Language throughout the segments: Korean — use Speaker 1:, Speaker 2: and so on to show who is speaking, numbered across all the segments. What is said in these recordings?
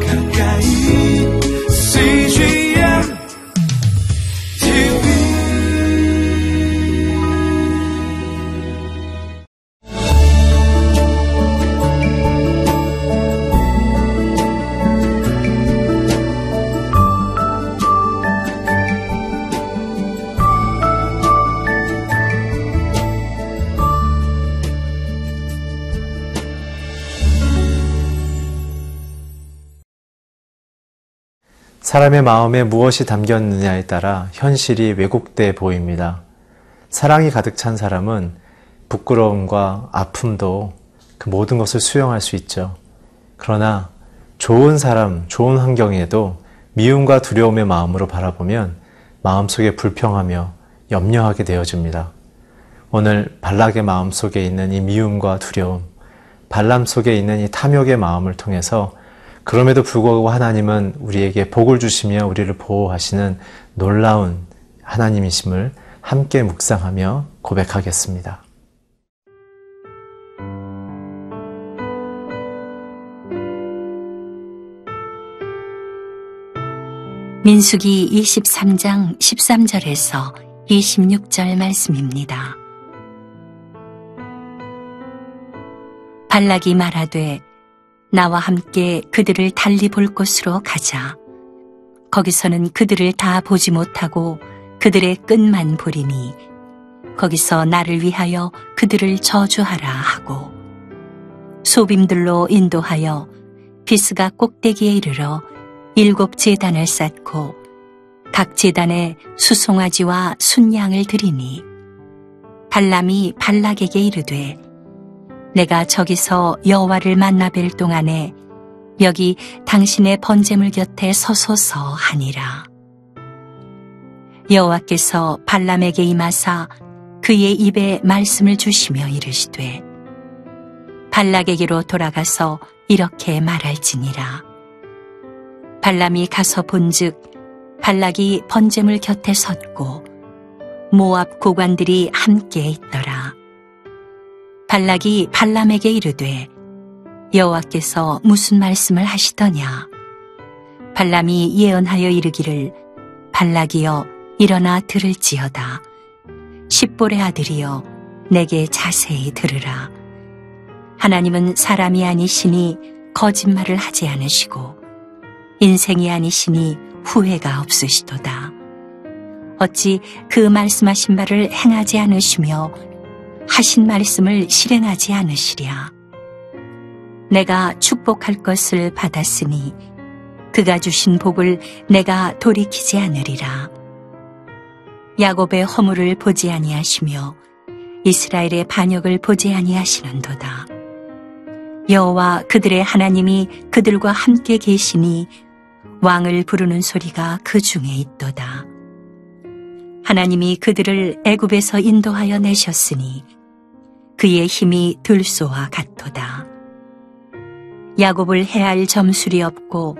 Speaker 1: 가까
Speaker 2: 사람의 마음에 무엇이 담겼느냐에 따라 현실이 왜곡돼 보입니다. 사랑이 가득 찬 사람은 부끄러움과 아픔도 그 모든 것을 수용할 수 있죠. 그러나 좋은 사람, 좋은 환경에도 미움과 두려움의 마음으로 바라보면 마음속에 불평하며 염려하게 되어집니다. 오늘 발락의 마음 속에 있는 이 미움과 두려움, 발람 속에 있는 이 탐욕의 마음을 통해서 그럼에도 불구하고 하나님은 우리에게 복을 주시며 우리를 보호하시는 놀라운 하나님이심을 함께 묵상하며 고백하겠습니다.
Speaker 3: 민수기 23장 13절에서 26절 말씀입니다. 발락이 말하되 나와 함께 그들을 달리 볼 곳으로 가자. 거기서는 그들을 다 보지 못하고 그들의 끝만 보리니 거기서 나를 위하여 그들을 저주하라 하고 소빔들로 인도하여 비스가 꼭대기에 이르러 일곱 제단을 쌓고 각 제단에 수송아지와 순양을 드리니 발람이 발락에게 이르되 내가 저기서 여호와를 만나 뵐 동안에 여기 당신의 번제물 곁에 서소서 하니라. 여호와께서 발람에게 임하사 그의 입에 말씀을 주시며 이르시되 발락에게로 돌아가서 이렇게 말할지니라. 발람이 가서 본즉 발락이 번제물 곁에 섰고 모압 고관들이 함께 있더라. 발락이 발람에게 이르되 여호와께서 무슨 말씀을 하시더냐? 발람이 예언하여 이르기를 발락이여 일어나 들을지어다. 십볼의 아들이여 내게 자세히 들으라. 하나님은 사람이 아니시니 거짓말을 하지 않으시고 인생이 아니시니 후회가 없으시도다. 어찌 그 말씀하신 바를 행하지 않으시며 하신 말씀을 실행하지 않으시랴. 내가 축복할 것을 받았으니 그가 주신 복을 내가 돌이키지 않으리라. 야곱의 허물을 보지 아니하시며 이스라엘의 반역을 보지 아니하시는도다. 여호와 그들의 하나님이 그들과 함께 계시니 왕을 부르는 소리가 그 중에 있도다. 하나님이 그들을 애굽에서 인도하여 내셨으니 그의 힘이 들소와 같도다. 야곱을 해할 점술이 없고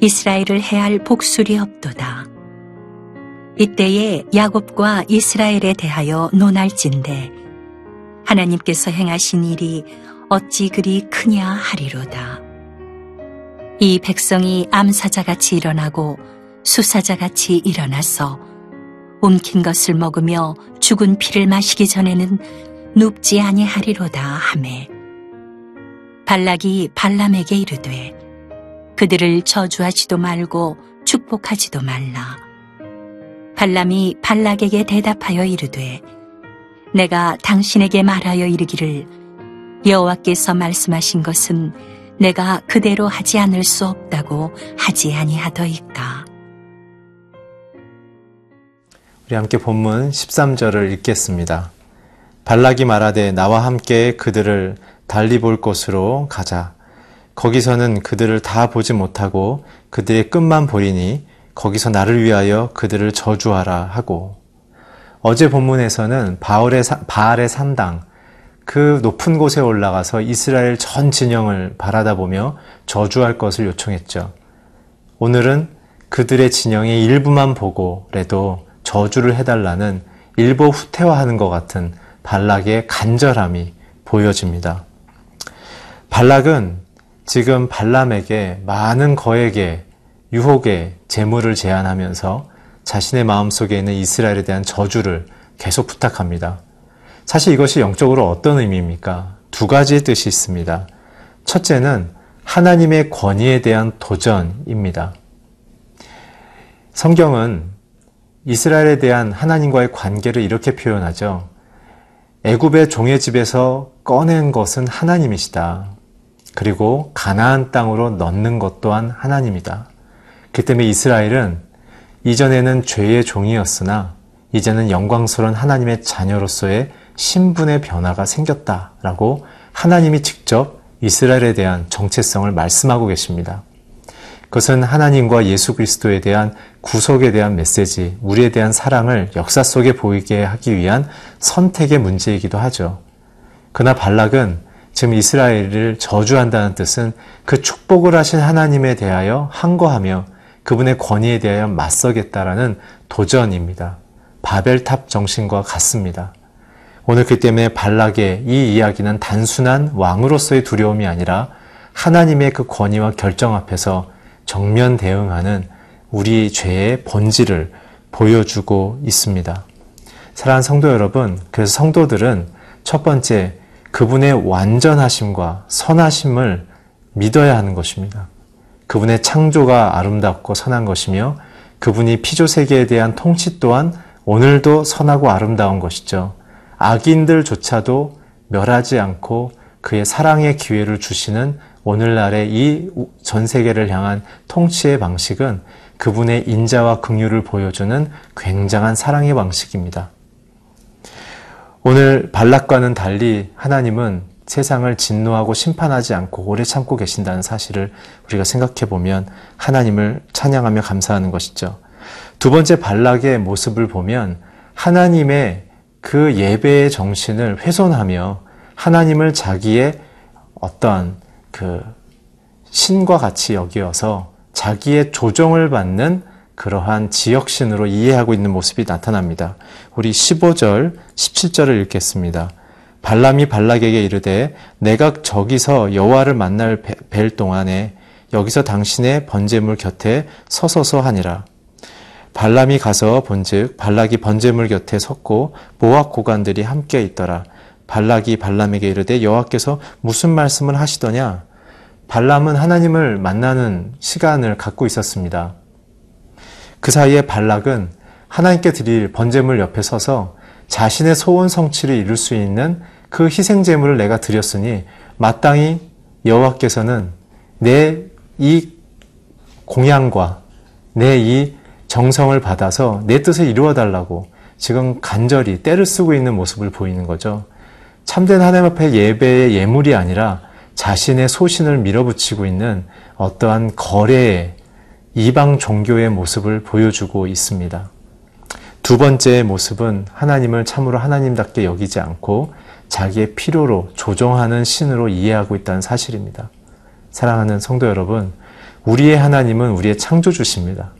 Speaker 3: 이스라엘을 해할 복술이 없도다. 이때에 야곱과 이스라엘에 대하여 논할진대 하나님께서 행하신 일이 어찌 그리 크냐 하리로다. 이 백성이 암사자같이 일어나고 수사자같이 일어나서 움킨 것을 먹으며 죽은 피를 마시기 전에는 눕지 아니하리로다. 하매 발락이 발람에게 이르되 그들을 저주하지도 말고 축복하지도 말라. 발람이 발락에게 대답하여 이르되 내가 당신에게 말하여 이르기를 여호와께서 말씀하신 것은 내가 그대로 하지 않을 수 없다고 하지 아니하더이까
Speaker 2: 우리 함께 본문 13절을 읽겠습니다. 발락이 말하되 나와 함께 그들을 달리 볼 곳으로 가자. 거기서는 그들을 다 보지 못하고 그들의 끝만 보리니 거기서 나를 위하여 그들을 저주하라 하고 어제 본문에서는 바울의 바알의 3당 그 높은 곳에 올라가서 이스라엘 전 진영을 바라다보며 저주할 것을 요청했죠. 오늘은 그들의 진영의 일부만 보고라도 저주를 해달라는 일부 후퇴화하는 것 같은 발락의 간절함이 보여집니다. 발락은 지금 발람에게 많은 거액의 유혹의 재물을 제안하면서 자신의 마음속에 있는 이스라엘에 대한 저주를 계속 부탁합니다. 사실 이것이 영적으로 어떤 의미입니까? 두 가지의 뜻이 있습니다. 첫째는 하나님의 권위에 대한 도전입니다. 성경은 이스라엘에 대한 하나님과의 관계를 이렇게 표현하죠. 애굽의 종의 집에서 꺼낸 것은 하나님이시다. 그리고 가나안 땅으로 넣는 것 또한 하나님이다. 그 때문에 이스라엘은 이전에는 죄의 종이었으나 이제는 영광스러운 하나님의 자녀로서의 신분의 변화가 생겼다라고 하나님이 직접 이스라엘에 대한 정체성을 말씀하고 계십니다. 그것은 하나님과 예수 그리스도에 대한 구속에 대한 메시지, 우리에 대한 사랑을 역사 속에 보이게 하기 위한 선택의 문제이기도 하죠. 그러나 발락은 지금 이스라엘을 저주한다는 뜻은 그 축복을 하신 하나님에 대하여 항거하며 그분의 권위에 대하여 맞서겠다라는 도전입니다. 바벨탑 정신과 같습니다. 오늘 그 때문에 발락의 이 이야기는 단순한 왕으로서의 두려움이 아니라 하나님의 그 권위와 결정 앞에서 정면 대응하는 우리 죄의 본질을 보여주고 있습니다. 사랑하는 성도 여러분, 그래서 성도들은 첫 번째 그분의 완전하심과 선하심을 믿어야 하는 것입니다. 그분의 창조가 아름답고 선한 것이며 그분이 피조 세계에 대한 통치 또한 오늘도 선하고 아름다운 것이죠. 악인들조차도 멸하지 않고 그의 사랑의 기회를 주시는 오늘날의 이 전 세계를 향한 통치의 방식은 그분의 인자와 긍휼을 보여주는 굉장한 사랑의 방식입니다. 오늘 발락과는 달리 하나님은 세상을 진노하고 심판하지 않고 오래 참고 계신다는 사실을 우리가 생각해 보면 하나님을 찬양하며 감사하는 것이죠. 두 번째 발락의 모습을 보면 하나님의 그 예배의 정신을 훼손하며 하나님을 자기의 어떠한 그 신과 같이 여기어서 자기의 조정을 받는 그러한 지역신으로 이해하고 있는 모습이 나타납니다. 우리 15절, 17절을 읽겠습니다. 발람이 발락에게 이르되 내가 저기서 여호와를 만날 뵐 동안에 여기서 당신의 번제물 곁에 서서서 하니라. 발람이 가서 본즉 발락이 번제물 곁에 섰고 모압 고관들이 함께 있더라. 발락이 발람에게 이르되 여호와께서 무슨 말씀을 하시더냐? 발람은 하나님을 만나는 시간을 갖고 있었습니다. 그 사이에 발락은 하나님께 드릴 번제물 옆에 서서 자신의 소원 성취를 이룰 수 있는 그 희생 제물을 내가 드렸으니 마땅히 여호와께서는 내 이 공양과 내 이 정성을 받아서 내 뜻을 이루어 달라고 지금 간절히 때를 쓰고 있는 모습을 보이는 거죠. 참된 하나님 앞에 예배의 예물이 아니라 자신의 소신을 밀어붙이고 있는 어떠한 거래의 이방 종교의 모습을 보여주고 있습니다. 두 번째 모습은 하나님을 참으로 하나님답게 여기지 않고 자기의 필요로 조정하는 신으로 이해하고 있다는 사실입니다. 사랑하는 성도 여러분, 우리의 하나님은 우리의 창조주십니다.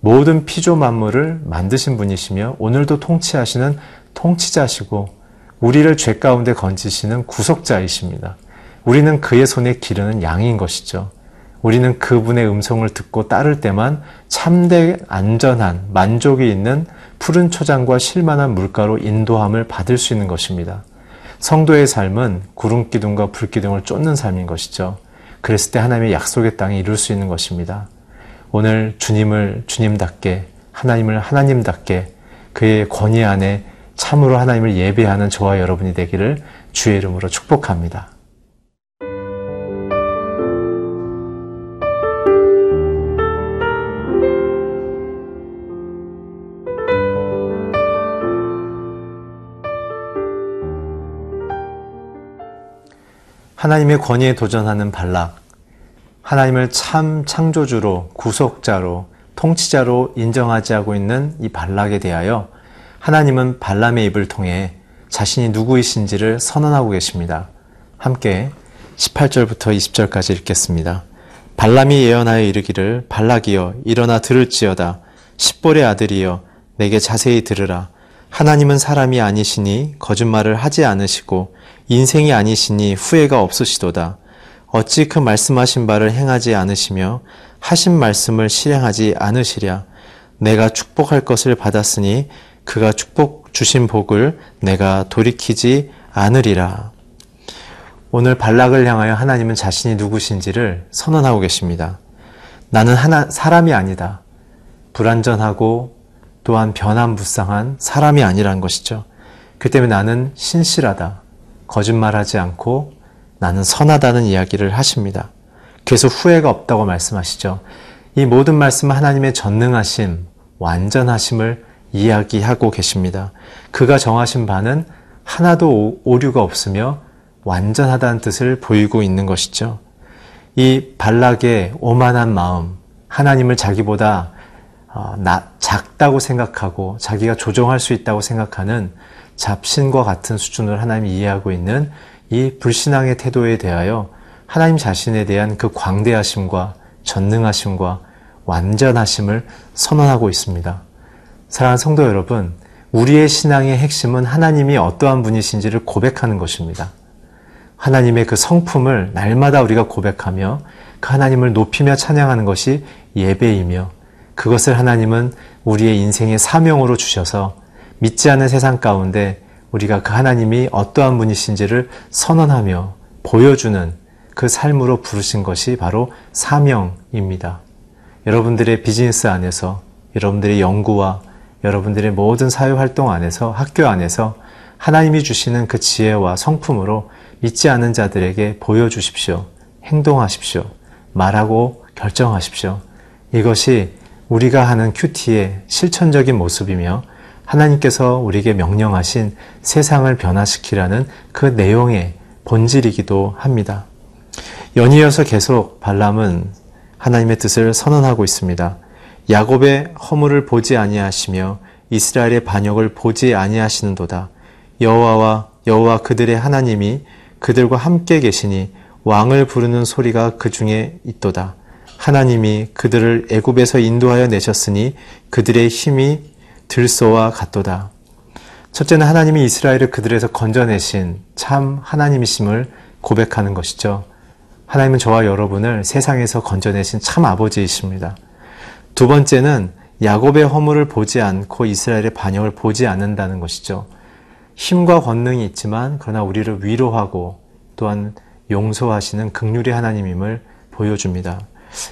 Speaker 2: 모든 피조 만물을 만드신 분이시며 오늘도 통치하시는 통치자시고 우리를 죄 가운데 건지시는 구속자이십니다. 우리는 그의 손에 기르는 양인 것이죠. 우리는 그분의 음성을 듣고 따를 때만 참되 안전한 만족이 있는 푸른 초장과 실만한 물가로 인도함을 받을 수 있는 것입니다. 성도의 삶은 구름 기둥과 불 기둥을 쫓는 삶인 것이죠. 그랬을 때 하나님의 약속의 땅에 이룰 수 있는 것입니다. 오늘 주님을 주님답게 하나님을 하나님답게 그의 권위 안에 참으로 하나님을 예배하는 저와 여러분이 되기를 주의 이름으로 축복합니다. 하나님의 권위에 도전하는 발락, 하나님을 참 창조주로, 구속자로, 통치자로 인정하지 하고 있는 이 발락에 대하여 하나님은 발람의 입을 통해 자신이 누구이신지를 선언하고 계십니다. 함께 18절부터 20절까지 읽겠습니다. 발람이 예언하여 이르기를 발락이여 일어나 들을지어다 십볼의 아들이여 내게 자세히 들으라 하나님은 사람이 아니시니 거짓말을 하지 않으시고 인생이 아니시니 후회가 없으시도다. 어찌 그 말씀하신 바를 행하지 않으시며 하신 말씀을 실행하지 않으시랴 내가 축복할 것을 받았으니 그가 축복 주신 복을 내가 돌이키지 않으리라. 오늘 발락을 향하여 하나님은 자신이 누구신지를 선언하고 계십니다. 나는 하나, 사람이 아니다. 불완전하고 또한 변함무쌍한 사람이 아니라는 것이죠. 그 때문에 나는 신실하다. 거짓말하지 않고 나는 선하다는 이야기를 하십니다. 그래서 후회가 없다고 말씀하시죠. 이 모든 말씀은 하나님의 전능하심, 완전하심을 이야기하고 계십니다. 그가 정하신 바는 하나도 오류가 없으며 완전하다는 뜻을 보이고 있는 것이죠. 이 발락의 오만한 마음, 하나님을 자기보다 어, 작다고 생각하고 자기가 조종할 수 있다고 생각하는 잡신과 같은 수준을 하나님이 이해하고 있는 이 불신앙의 태도에 대하여 하나님 자신에 대한 그 광대하심과 전능하심과 완전하심을 선언하고 있습니다. 사랑하는 성도 여러분, 우리의 신앙의 핵심은 하나님이 어떠한 분이신지를 고백하는 것입니다. 하나님의 그 성품을 날마다 우리가 고백하며 그 하나님을 높이며 찬양하는 것이 예배이며 그것을 하나님은 우리의 인생의 사명으로 주셔서 믿지 않는 세상 가운데 우리가 그 하나님이 어떠한 분이신지를 선언하며 보여주는 그 삶으로 부르신 것이 바로 사명입니다. 여러분들의 비즈니스 안에서 여러분들의 연구와 여러분들의 모든 사회 활동 안에서 학교 안에서 하나님이 주시는 그 지혜와 성품으로 믿지 않은 자들에게 보여주십시오. 행동하십시오. 말하고 결정하십시오. 이것이 우리가 하는 큐티의 실천적인 모습이며 하나님께서 우리에게 명령하신 세상을 변화시키라는 그 내용의 본질이기도 합니다. 연이어서 계속 발람은 하나님의 뜻을 선언하고 있습니다. 야곱의 허물을 보지 아니하시며 이스라엘의 반역을 보지 아니하시는도다. 여호와와 여호와 그들의 하나님이 그들과 함께 계시니 왕을 부르는 소리가 그 중에 있도다. 하나님이 그들을 애굽에서 인도하여 내셨으니 그들의 힘이 들소와 같도다. 첫째는 하나님이 이스라엘을 그들에서 건져내신 참 하나님이심을 고백하는 것이죠. 하나님은 저와 여러분을 세상에서 건져내신 참 아버지이십니다. 두 번째는 야곱의 허물을 보지 않고 이스라엘의 반역을 보지 않는다는 것이죠. 힘과 권능이 있지만 그러나 우리를 위로하고 또한 용서하시는 극률의 하나님임을 보여줍니다.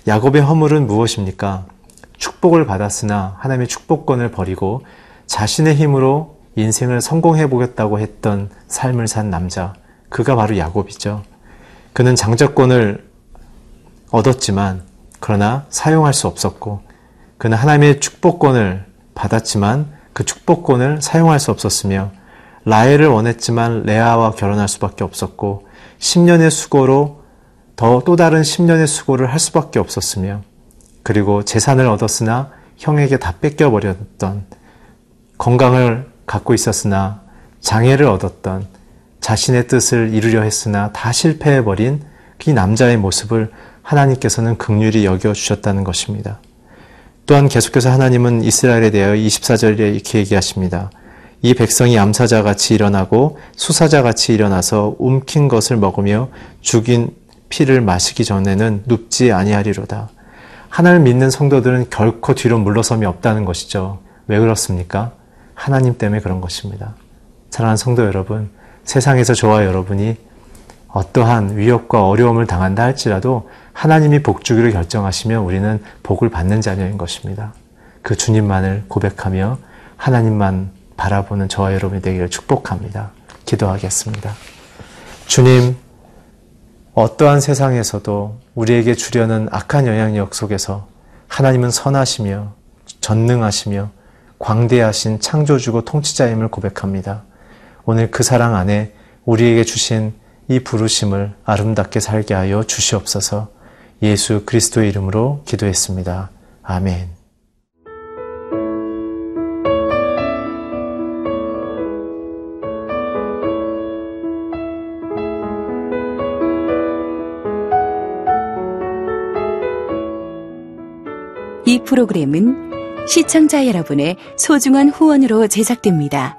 Speaker 2: 야곱의 허물은 무엇입니까? 축복을 받았으나 하나님의 축복권을 버리고 자신의 힘으로 인생을 성공해 보겠다고 했던 삶을 산 남자. 그가 바로 야곱이죠. 그는 장자권을 얻었지만 그러나 사용할 수 없었고 그는 하나님의 축복권을 받았지만 그 축복권을 사용할 수 없었으며 라헬을 원했지만 레아와 결혼할 수밖에 없었고 10년의 수고로 더 또 다른 10년의 수고를 할 수밖에 없었으며 그리고 재산을 얻었으나 형에게 다 뺏겨버렸던 건강을 갖고 있었으나 장애를 얻었던 자신의 뜻을 이루려 했으나 다 실패해버린 그 남자의 모습을 하나님께서는 극률이 여겨주셨다는 것입니다. 또한 계속해서 하나님은 이스라엘에 대하여 24절에 이렇게 얘기하십니다. 이 백성이 암사자 같이 일어나고 수사자 같이 일어나서 움킨 것을 먹으며 죽인 피를 마시기 전에는 눕지 아니하리로다. 하나님을 믿는 성도들은 결코 뒤로 물러섬이 없다는 것이죠. 왜 그렇습니까? 하나님 때문에 그런 것입니다. 사랑하는 성도 여러분, 세상에서 저와 여러분이 어떠한 위협과 어려움을 당한다 할지라도 하나님이 복 주기를 결정하시면 우리는 복을 받는 자녀인 것입니다. 그 주님만을 고백하며 하나님만 바라보는 저와 여러분이 되기를 축복합니다. 기도하겠습니다. 주님, 어떠한 세상에서도 우리에게 주려는 악한 영향력 속에서 하나님은 선하시며 전능하시며 광대하신 창조주고 통치자임을 고백합니다. 오늘 그 사랑 안에 우리에게 주신 이 부르심을 아름답게 살게 하여 주시옵소서 예수 그리스도의 이름으로 기도했습니다. 아멘.
Speaker 4: 이 프로그램은 시청자 여러분의 소중한 후원으로 제작됩니다.